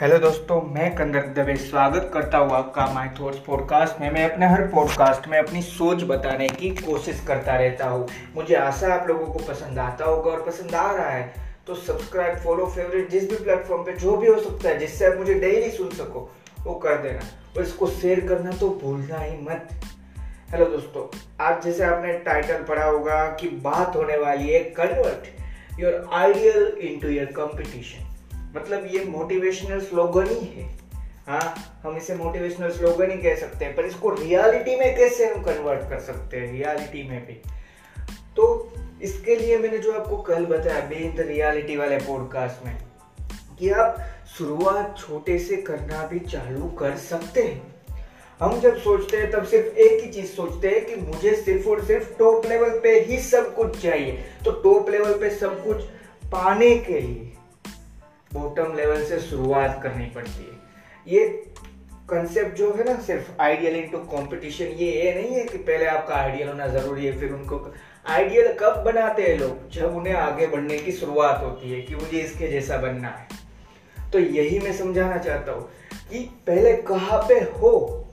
Hello दोस्तों, मैं कंदर दवे स्वागत करता हूँ आपका माई थॉट्स पॉडकास्ट में। मैं अपने हर पॉडकास्ट में अपनी सोच बताने की कोशिश करता रहता हूँ। मुझे आशा आप लोगों को पसंद आता होगा और पसंद आ रहा है। तो सब्सक्राइब फॉलो फेवरेट जिस भी प्लेटफॉर्म पे जो भी हो सकता है, जिससे आप मुझे डेली सुन सको, वो कर देना। और इसको शेयर करना तो भूलना ही मत। हेलो दोस्तों, आज जैसे आपने टाइटल पढ़ा होगा कि बात होने वाली है convert your ideal into your competition मतलब ये मोटिवेशनल स्लोगन ही है। हाँ हम इसे मोटिवेशनल स्लोगन ही कह सकते हैं, पर इसको रियलिटी में कैसे हम कन्वर्ट कर सकते हैं रियलिटी में भी? तो इसके लिए मैंने जो आपको कल बताया बी इन द रियलिटी वाले पॉडकास्ट में, कि आप शुरुआत छोटे से करना भी चालू कर सकते हैं। हम जब सोचते हैं, तब सिर्फ़ एक ही चीज़ सोचते हैं कि मुझे सिर्फ़ और सिर्फ़ टॉप लेवल पे ही सब कुछ चाहिए। तो टॉप लेवल पे सब कुछ पाने के लिए बॉटम लेवल से शुरुआत करनी पड़ती है। ये कंसेप्ट जो है ना, सिर्फ़ आइडियल इनटू कंपटीशन ये ये नहीं है कि पहले आपका आइडियल होना ज़रूरी है, फिर उनको आइडियल कब बनाते हैं लोग? जब उन्हें आगे बढ़ने की शुरुआत होती है कि मुझे इसके जैसा बनना है। तो यही मैं समझाना चाहता हूँ कि पहले कहाँ पे हो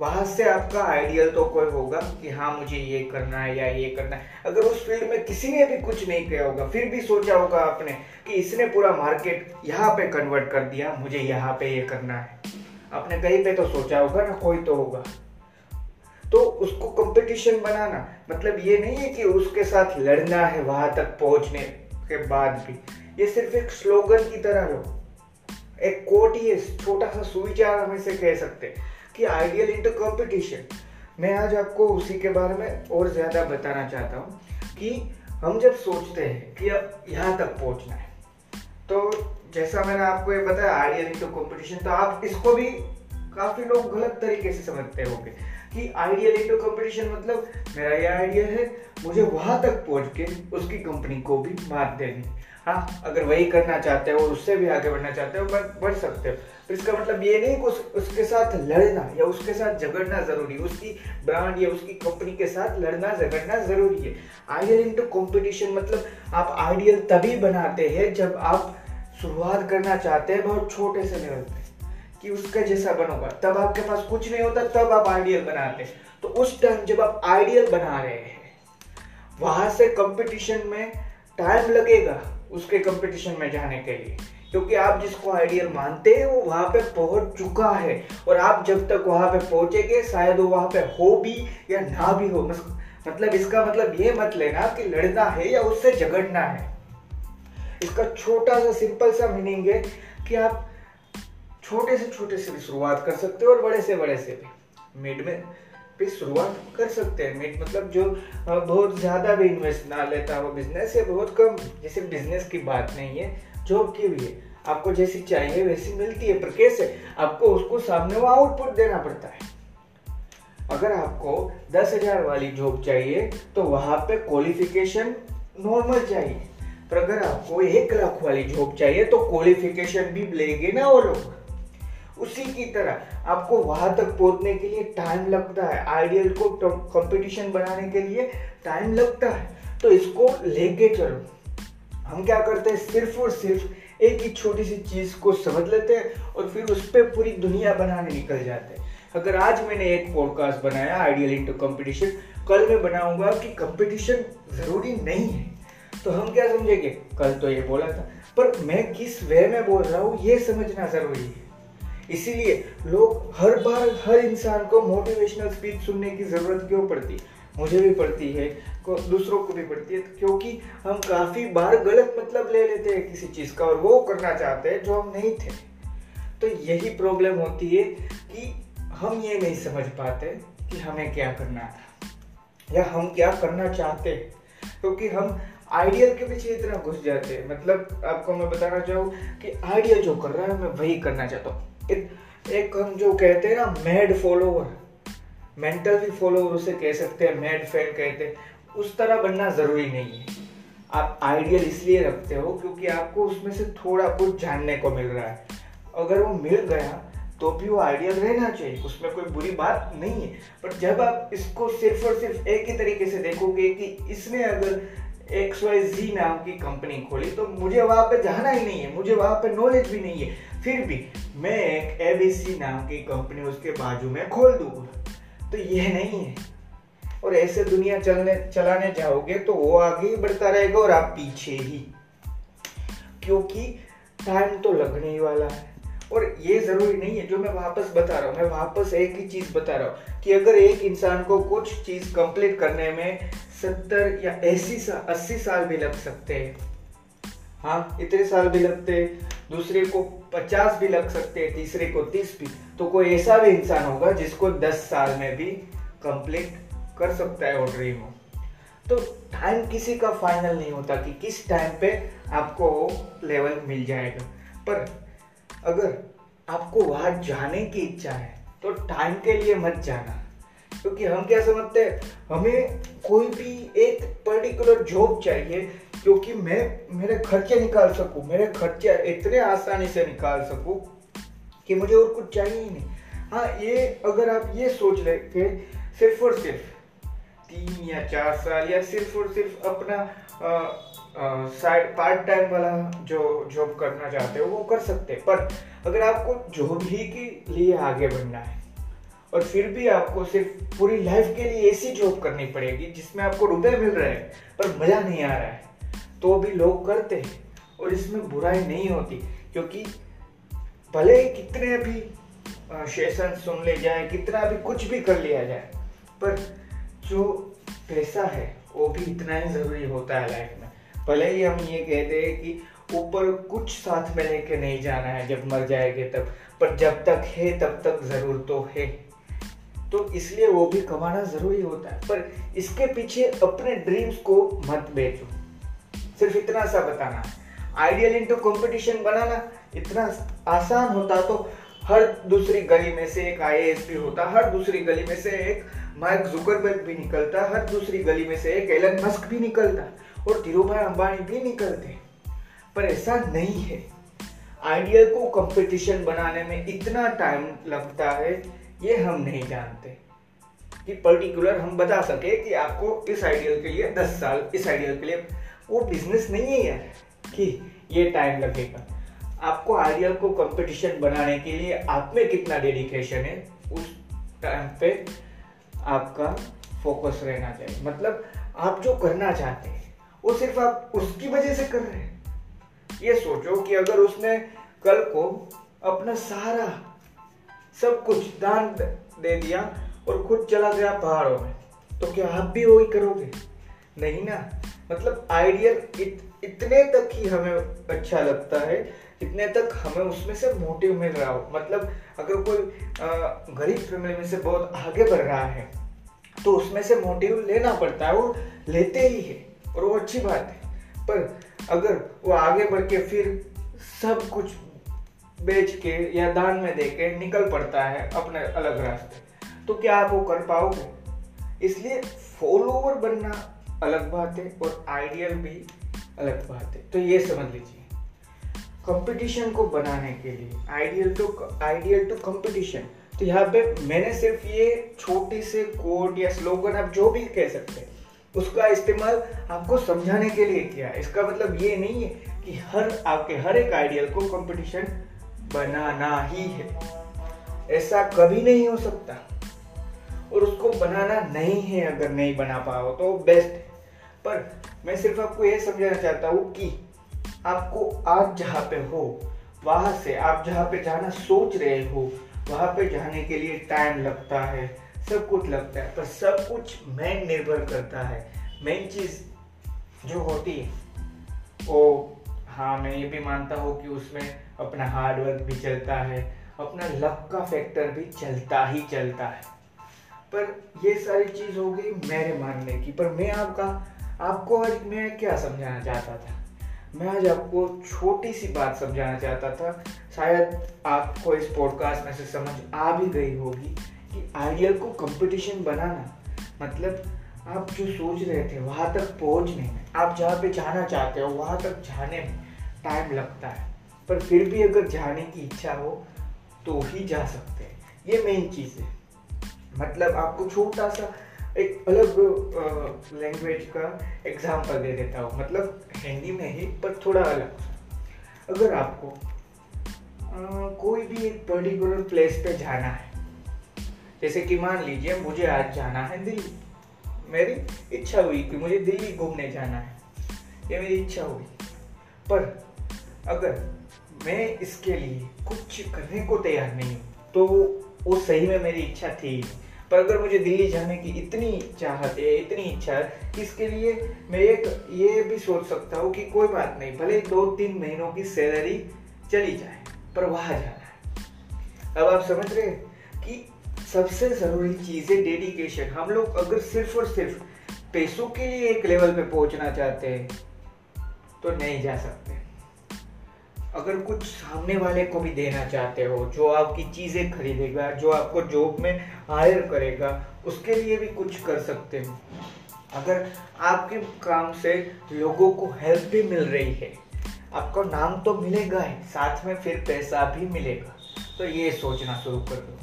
वहाँ से आपका आइडियल तो कोई होगा कि हाँ मुझे ये करना है या ये करना है। अगर उस फ़ील्ड में किसी ने भी कुछ नहीं किया होगा, फिर भी सोचा होगा आपने कि इसने पूरा मार्केट यहाँ पे कन्वर्ट कर दिया, मुझे यहाँ पे ये करना है। आपने कहीं पे तो सोचा होगा ना, कोई तो होगा। तो उसको कंपटीशन बनाना मतलब ये नहीं है कि उसके साथ लड़ना है वहाँ तक पहुँचने के बाद भी। ये सिर्फ़ एक स्लोगन की तरह लो एक कोट ये छोटा सा सुविचार हम इसे कह सकते हैं कि आइडियल इंटर कंपटीशन मैं आज आपको उसी के बारे में और ज़्यादा बताना चाहता हूँ कि हम जब सोचते हैं कि अब यहाँ तक पहुँचना है तो जैसा मैंने आपको ये बताया आइडियल इंटर कॉम्पिटिशन तो आप इसको भी काफ़ी लोग गलत तरीके से समझते होंगे। कि आइडियल इंटू कंपटीशन मतलब मेरा ये आइडिया है मुझे वहाँ तक पहुँच के उसकी कंपनी को भी मात देनी। हाँ अगर वही करना चाहते हो और उससे भी आगे बढ़ना चाहते हो बढ़ सकते हो। तो इसका मतलब ये नहीं कि उस, उसके साथ लड़ना या उसके साथ झगड़ना ज़रूरी उसकी ब्रांड या उसकी कंपनी के साथ लड़ना झगड़ना ज़रूरी है। आइडियल इंटू कॉम्पिटिशन मतलब आप आइडियल तभी बनाते हैं जब आप शुरुआत करना चाहते हैं बहुत छोटे से लेवल पे। कि उसका जैसा बनोगा तब आपके पास कुछ नहीं होता, तब आप आइडियल बनाते। तो उस टाइम जब आप आइडियल बना रहे हैं, वहाँ से कंपटीशन में टाइम लगेगा उसके कंपटीशन में जाने के लिए। क्योंकि आप जिसको आइडियल मानते हैं, वो वहाँ पे पहुँच चुका है। और आप जब तक वहाँ पे पहुँचेंगे, शायद वो वहाँ पे हो भी या ना भी हो। मतलब इसका मतलब ये मत लेना कि लड़ना है या उससे झगड़ना है। इसका छोटा सा सिंपल सा मीनिंग है कि आप छोटे से छोटे से भी शुरुआत कर सकते हो और बड़े से बड़े से भी। मिड में भी शुरुआत कर सकते हैं। मिड मतलब जो बहुत ज़्यादा भी इन्वेस्ट ना लेता हो बिज़नेस या बहुत कम, जैसे बिज़नेस की बात नहीं है जॉब की भी है। आपको जैसी चाहिए वैसी मिलती है। पर कैसे? आपको उसको सामने वो आउटपुट देना पड़ता है। अगर आपको दस हज़ार वाली जॉब चाहिए तो वहाँ पे क्वालिफिकेशन नॉर्मल चाहिए। पर अगर आपको एक लाख वाली जॉब चाहिए तो क्वालिफिकेशन भी लेंगे ना वो लोग। उसी की तरह आपको वहाँ तक पहुँचने के लिए टाइम लगता है आइडियल को कंपटीशन बनाने के लिए टाइम लगता है। तो इसको लेके चलो। हम क्या करते हैं, सिर्फ़ और सिर्फ़ एक ही छोटी सी चीज़ को समझ लेते हैं और फिर उस पर पूरी दुनिया बनाने निकल जाते हैं। अगर आज मैंने एक पॉडकास्ट बनाया आइडियल इंटू कंपटीशन कल मैं बनाऊँगा कि कंपटीशन ज़रूरी नहीं है। तो हम क्या समझेंगे? कल तो ये बोला था। पर मैं किस वे में बोल रहा हूँ, ये समझना ज़रूरी है। इसीलिए लोग हर बार हर इंसान को मोटिवेशनल स्पीच सुनने की ज़रूरत क्यों पड़ती? मुझे भी पड़ती है, को, दूसरों को भी पड़ती है, क्योंकि हम काफ़ी बार गलत मतलब ले लेते हैं किसी चीज़ का और वो करना चाहते हैं जो हम नहीं थे। तो यही प्रॉब्लम होती है कि हम ये नहीं समझ पाते कि हमें क्या करना था या हम क्या करना चाहते क्योंकि हम आइडियल के पीछे इतना घुस जाते हैं। मतलब आपको मैं बताना चाहूँ कि आइडियल जो कर रहा है मैं वही करना चाहता हूँ। एक, एक हम जो कहते हैं ना मैड फॉलोवर मेंटल भी फॉलोवर उसे कह सकते हैं मैड फ़ैन कहते हैं। उस तरह बनना ज़रूरी नहीं है। आप आइडियल इसलिए रखते हो क्योंकि आपको उसमें से थोड़ा कुछ जानने को मिल रहा है। अगर वो मिल गया तो भी वो आइडियल रहना चाहिए। उसमें कोई बुरी बात नहीं है। पर जब आप इसको सिर्फ़ और सिर्फ़ एक ही तरीके से देखोगे कि इसने अगर एक्स वाई जी नाम की कंपनी खोली तो मुझे वहाँ पे जाना ही नहीं है, मुझे वहाँ पे नॉलेज भी नहीं है। फिर भी मैं एक एबीसी नाम की कंपनी उसके बाजू में खोल दूँगा। तो यह नहीं है। और ऐसे दुनिया चलने, चलाने जाओगे तो वो आगे ही बढ़ता रहेगा और आप पीछे ही। क्योंकि टाइम तो लगने ही वाला है। और ये ज़रूरी नहीं है जो मैं वापस बता रहा हूँ, मैं वापस एक ही चीज़ बता रहा हूँ कि अगर एक इंसान को कुछ चीज़ कंप्लीट करने में सत्तर या अस्सी साल अस्सी साल भी लग सकते हैं। हाँ इतने साल भी लगते हैं। दूसरे को पचास भी लग सकते हैं, तीसरे को तीस भी। तो कोई ऐसा भी इंसान होगा जिसको दस साल में भी कंप्लीट कर सकता है वो ड्रीम हो। तो टाइम किसी का फाइनल नहीं होता कि किस टाइम पे आपको वो लेवल मिल जाएगा। पर अगर आपको वहाँ जाने की इच्छा है तो टाइम के लिए मत जाना। क्योंकि हम क्या समझते हैं? हमें कोई भी एक पर्टिकुलर जॉब चाहिए, क्योंकि मैं, मेरे खर्चे निकाल सकूँ, मेरे खर्चे इतने आसानी से निकाल सकूँ कि मुझे और कुछ चाहिए ही नहीं। हाँ ये अगर आप ये सोच ले कि सिर्फ़ और सिर्फ़ तीन या चार साल या सिर्फ़ और सिर्फ़ अपना साइड पार्ट टाइम वाला जो जॉब करना चाहते हो, वो कर सकते हैं। पर अगर आपको जॉब ही के लिए आगे बढ़ना है और फिर भी आपको सिर्फ़ पूरी लाइफ के लिए ऐसी जॉब करनी पड़ेगी, जिसमें आपको रुपए मिल रहे हैं पर मज़ा नहीं आ रहा है। तो भी लोग करते हैं और इसमें बुराई नहीं होती, क्योंकि भले ही कितने भी सेशन सुन ले जाए, कितना भी कुछ भी कर लिया जाए, पर जो पैसा है, वो भी इतना ही ज़रूरी होता है लाइफ में। भले ही हम ये कहते हैं कि ऊपर कुछ साथ में लेके नहीं जाना है, जब मर जाएँगे तब, पर जब तक है, तब तक ज़रूर तो है। तो इसलिए वो भी कमाना ज़रूरी होता है। पर इसके पीछे अपने ड्रीम्स को मत बेचो। सिर्फ़ इतना सा बताना। आइडियल इंटू कंपटीशन बनाना। इतना आसान होता तो हर दूसरी गली में से एक आई भी होता, हर दूसरी गली में से एक माइक जुकरबर्ग भी निकलता, हर दूसरी गली में से एक एलन मस्क भी निकलता और धीरूभाई अंबानी भी निकलते। पर ऐसा नहीं है। आइडियल को कंपटीशन बनाने में इतना टाइम लगता है ये हम नहीं जानते कि पर्टिकुलर हम बता सके कि आपको इस आइडियल के लिए दस साल, इस आइडियल के लिए, वो बिज़नेस नहीं है यार कि ये टाइम लगेगा। आपको आइडियल को कंपटीशन बनाने के लिए आप में कितना डेडिकेशन है, उस टाइम पे आपका फोकस रहना चाहिए। मतलब आप जो करना चाहते हैं, वो सिर्फ़ आप उसकी वजह से कर रहे हैं। ये सोचो कि अगर उसने कल को अपना सारा सब कुछ दान दे दिया और खुद चला गया पहाड़ों में। तो क्या आप भी वही करोगे? नहीं ना। मतलब आइडियल इत, इतने तक ही हमें अच्छा लगता है इतने तक हमें उसमें से मोटिव मिल रहा हो। मतलब अगर कोई गरीब फैमिली में से बहुत आगे बढ़ रहा है तो उसमें से मोटिव लेना पड़ता है। वो लेते ही है और वो अच्छी बात है। पर अगर वो आगे बढ़ के फिर सब कुछ बेच के या दान में दे के निकल पड़ता है अपने अलग रास्ते। तो क्या आप वो कर पाओगे? इसलिए फॉलोवर बनना अलग बात है और आइडियल भी अलग बात है। तो ये समझ लीजिए। कंपटीशन को बनाने के लिए ideal to ideal to competition तो यहाँ पे मैंने सिर्फ़ ये छोटी से कोड या स्लोगन आप जो भी कह सकते हैं, उसका इस्तेमाल आपको समझाने के लिए किया इसका मतलब ये नहीं है कि हर आपके हर एक आइडियल को कंपटीशन बनाना ही है। ऐसा कभी नहीं हो सकता। और उसको बनाना नहीं है अगर नहीं बना पाओ तो बेस्ट है। पर मैं सिर्फ़ आपको ये समझाना चाहता हूँ कि आपको आज जहाँ पे हो, वहाँ से आप जहाँ पे जाना सोच रहे हो, वहाँ पे जाने के लिए टाइम लगता है, सब कुछ लगता है, पर सब कुछ मेन निर्भर करता है। मेन चीज़ जो होती है, वो हाँ मैं ये भी मानता हूँ कि उसमें अपना हार्ड वर्क भी चलता है, अपना लक का फैक्टर भी चलता ही चलता है। पर ये सारी चीज़ हो गई मेरे मानने की। पर मैं आपका, आपको आज मैं क्या समझाना चाहता था? मैं आज आपको छोटी सी बात समझाना चाहता था। शायद आपको इस पॉडकास्ट में से समझ आ भी गई होगी कि आइडियल को कंपटीशन बनाना मतलब आप जो सोच रहे थे वहाँ तक पहुँचने में, आप जहाँ पे जाना चाहते हो, वहाँ तक जाने में टाइम लगता है। पर फिर भी अगर जाने की इच्छा हो तो ही जा सकते हैं। ये मेन चीज़ है। मतलब आपको छोटा सा एक अलग लैंग्वेज का एग्ज़ाम्पल दे देता हूँ। मतलब हिंदी में ही पर थोड़ा अलग। अगर आपको आ, कोई भी एक पर्टिकुलर प्लेस पे जाना है जैसे कि मान लीजिए मुझे आज जाना है दिल्ली। मेरी इच्छा हुई कि मुझे दिल्ली घूमने जाना है। ये मेरी इच्छा हुई। पर अगर मैं इसके लिए कुछ करने को तैयार नहीं तो वो सही में मेरी इच्छा थी। पर अगर मुझे दिल्ली जाने की इतनी चाहत है इतनी इच्छा है इसके लिए मैं एक, ये भी सोच सकता हूँ कि कोई बात नहीं, भले दो तीन महीनों की सैलरी चली जाए, पर वहाँ जाना है। अब आप समझ रहे कि सबसे ज़रूरी चीज़ है डेडिकेशन हम लोग अगर सिर्फ़ और सिर्फ़ पैसों के लिए एक लेवल पे पहुँचना चाहते हैं तो नहीं जा सकते। अगर कुछ सामने वाले को भी देना चाहते हो, जो आपकी चीज़ें खरीदेगा, जो आपको जॉब में हायर करेगा, उसके लिए भी कुछ कर सकते हो। अगर आपके काम से लोगों को हेल्प भी मिल रही है, आपको नाम तो मिलेगा ही, साथ में फिर पैसा भी मिलेगा। तो ये सोचना शुरू कर दो।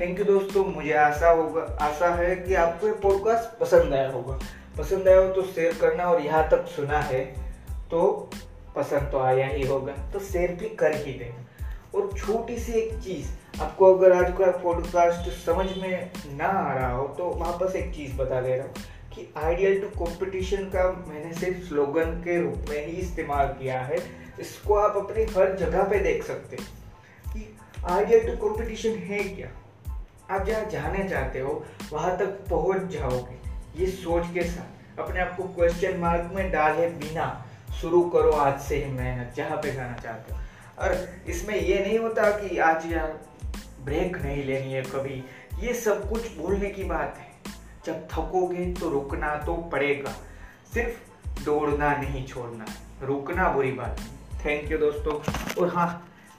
थैंक यू दोस्तों, मुझे आशा होगा, आशा है कि आपको ये पॉडकास्ट पसंद आया होगा। पसंद आया हो तो शेयर करना और यहाँ तक सुना है। तो पसंद तो आया ही होगा तो शेयर भी कर ही देना। और छोटी सी एक चीज़, आपको अगर आज का पॉडकास्ट समझ में ना आ रहा हो तो वापस एक चीज़ बता दे रहा हूँ कि आइडियल टू कंपटीशन का मैंने सिर्फ़ स्लोगन के रूप में ही इस्तेमाल किया है। इसको आप अपनी हर जगह पे देख सकते हैं कि आइडियल टू कंपटीशन है क्या? आप जहाँ जाने चाहते हो, वहाँ तक पहुँच जाओगे, ये सोच के साथ। अपने आप को क्वेश्चन मार्क में डाले बिना शुरू करो आज से ही मेहनत, जहाँ पे जाना चाहते हो। और इसमें ये नहीं होता कि आज यार ब्रेक नहीं लेनी है कभी। ये सब कुछ भूलने की बात है। जब थकोगे तो रुकना तो पड़ेगा। सिर्फ़ दौड़ना नहीं छोड़ना। रुकना बुरी बात नहीं थैंक यू दोस्तों। और हाँ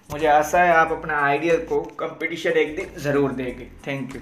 मुझे आशा है आप अपना आइडियल को कंपटीशन एक दिन ज़रूर देंगे। Thank you